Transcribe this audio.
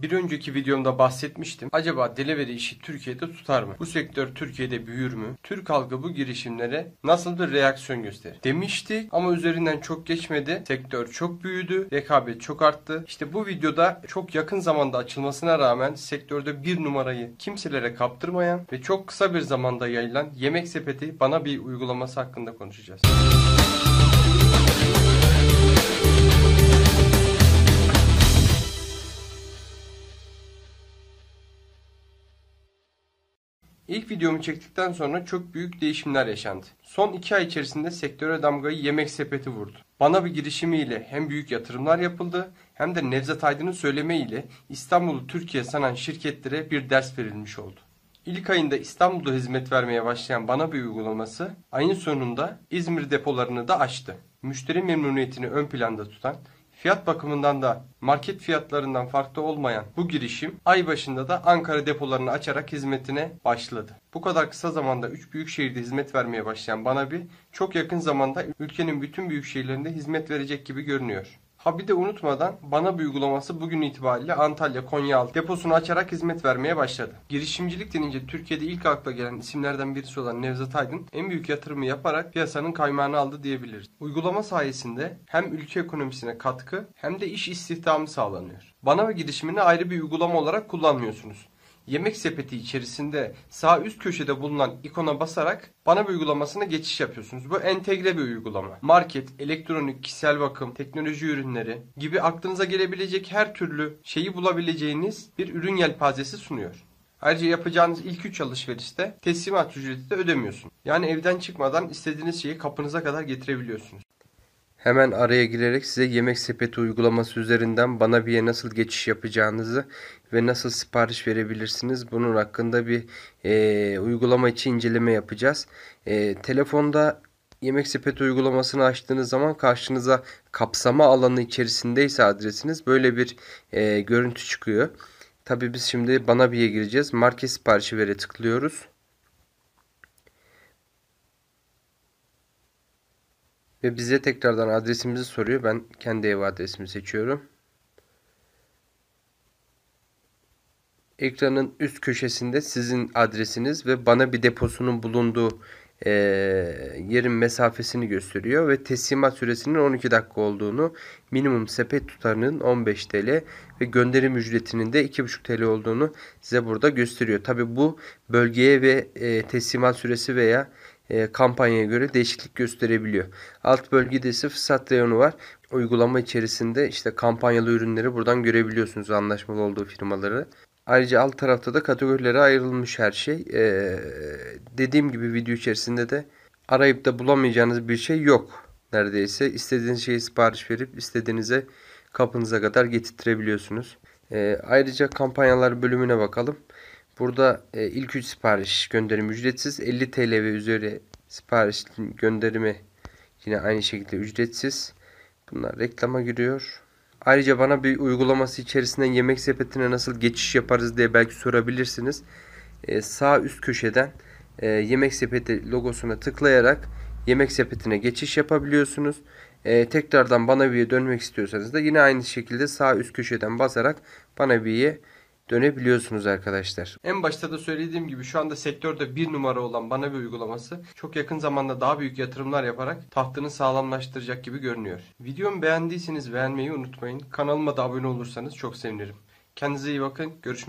Bir önceki videomda bahsetmiştim. Acaba delivery işi Türkiye'de tutar mı? Bu sektör Türkiye'de büyür mü? Türk halkı bu girişimlere nasıl bir reaksiyon gösterir? Demiştik ama üzerinden çok geçmedi. Sektör çok büyüdü. Rekabet çok arttı. İşte bu videoda çok yakın zamanda açılmasına rağmen sektörde bir numarayı kimselere kaptırmayan ve çok kısa bir zamanda yayılan Yemek Sepeti bana bir uygulaması hakkında konuşacağız. İlk videomu çektikten sonra çok büyük değişimler yaşandı. Son iki ay içerisinde sektöre damgayı yemek sepeti vurdu. Bana bir girişimiyle hem büyük yatırımlar yapıldı hem de Nevzat Aydın'ın söylemiyle İstanbul'u Türkiye sanan şirketlere bir ders verilmiş oldu. İlk ayında İstanbul'da hizmet vermeye başlayan bana bir uygulaması ayın sonunda İzmir depolarını da açtı. Müşteri memnuniyetini ön planda tutan Fiyat bakımından da market fiyatlarından farklı olmayan bu girişim ay başında da Ankara depolarını açarak hizmetine başladı. Bu kadar kısa zamanda 3 büyük şehirde hizmet vermeye başlayan bana bir çok yakın zamanda ülkenin bütün büyük şehirlerinde hizmet verecek gibi görünüyor. Ha bir de unutmadan bana bir uygulaması bugün itibariyle Antalya, Konyaaltı deposunu açarak hizmet vermeye başladı. Girişimcilik denince Türkiye'de ilk akla gelen isimlerden birisi olan Nevzat Aydın en büyük yatırımı yaparak piyasanın kaymağını aldı diyebiliriz. Uygulama sayesinde hem ülke ekonomisine katkı hem de iş istihdamı sağlanıyor. Bana ve girişimini ayrı bir uygulama olarak kullanmıyorsunuz yemek sepeti içerisinde sağ üst köşede bulunan ikona basarak bana uygulamasına geçiş yapıyorsunuz. Bu entegre bir uygulama. Market, elektronik, kişisel bakım, teknoloji ürünleri gibi aklınıza gelebilecek her türlü şeyi bulabileceğiniz bir ürün yelpazesi sunuyor. Ayrıca yapacağınız ilk 3 alışverişte teslimat ücreti de ödemiyorsun. Yani evden çıkmadan istediğiniz şeyi kapınıza kadar getirebiliyorsunuz. Hemen araya girerek size yemek sepeti uygulaması üzerinden bana bir nasıl geçiş yapacağınızı ve nasıl sipariş verebilirsiniz bunun hakkında bir e, uygulama için inceleme yapacağız. E, telefonda yemek sepeti uygulamasını açtığınız zaman karşınıza kapsama alanı içerisindeyse adresiniz böyle bir e, görüntü çıkıyor. Tabi biz şimdi bana bir'ye gireceğiz. Market siparişi vere tıklıyoruz. Ve bize tekrardan adresimizi soruyor. Ben kendi ev adresimi seçiyorum. Ekranın üst köşesinde sizin adresiniz ve bana bir deposunun bulunduğu e, yerin mesafesini gösteriyor ve teslimat süresinin 12 dakika olduğunu, minimum sepet tutarının 15 TL ve gönderim ücretinin de 2,5 TL olduğunu size burada gösteriyor. Tabi bu bölgeye ve e, teslimat süresi veya e, kampanyaya göre değişiklik gösterebiliyor. Alt bölgede ise fırsat reyonu var. Uygulama içerisinde işte kampanyalı ürünleri buradan görebiliyorsunuz anlaşmalı olduğu firmaları. Ayrıca alt tarafta da kategorilere ayrılmış her şey. Ee, dediğim gibi video içerisinde de arayıp da bulamayacağınız bir şey yok. Neredeyse istediğiniz şeyi sipariş verip istediğinize kapınıza kadar getirtirebiliyorsunuz. Ee, ayrıca kampanyalar bölümüne bakalım. Burada e, ilk 3 sipariş gönderim ücretsiz. 50 TL ve üzeri sipariş gönderimi yine aynı şekilde ücretsiz. Bunlar reklama giriyor. Ayrıca bana bir uygulaması içerisinden yemek sepetine nasıl geçiş yaparız diye belki sorabilirsiniz. Ee, sağ üst köşeden e, yemek sepeti logosuna tıklayarak yemek sepetine geçiş yapabiliyorsunuz. Ee, tekrardan bana bir dönmek istiyorsanız da yine aynı şekilde sağ üst köşeden basarak bana bir'ye dönebiliyorsunuz arkadaşlar. En başta da söylediğim gibi şu anda sektörde bir numara olan bana bir uygulaması çok yakın zamanda daha büyük yatırımlar yaparak tahtını sağlamlaştıracak gibi görünüyor. Videomu beğendiyseniz beğenmeyi unutmayın. Kanalıma da abone olursanız çok sevinirim. Kendinize iyi bakın. Görüşmek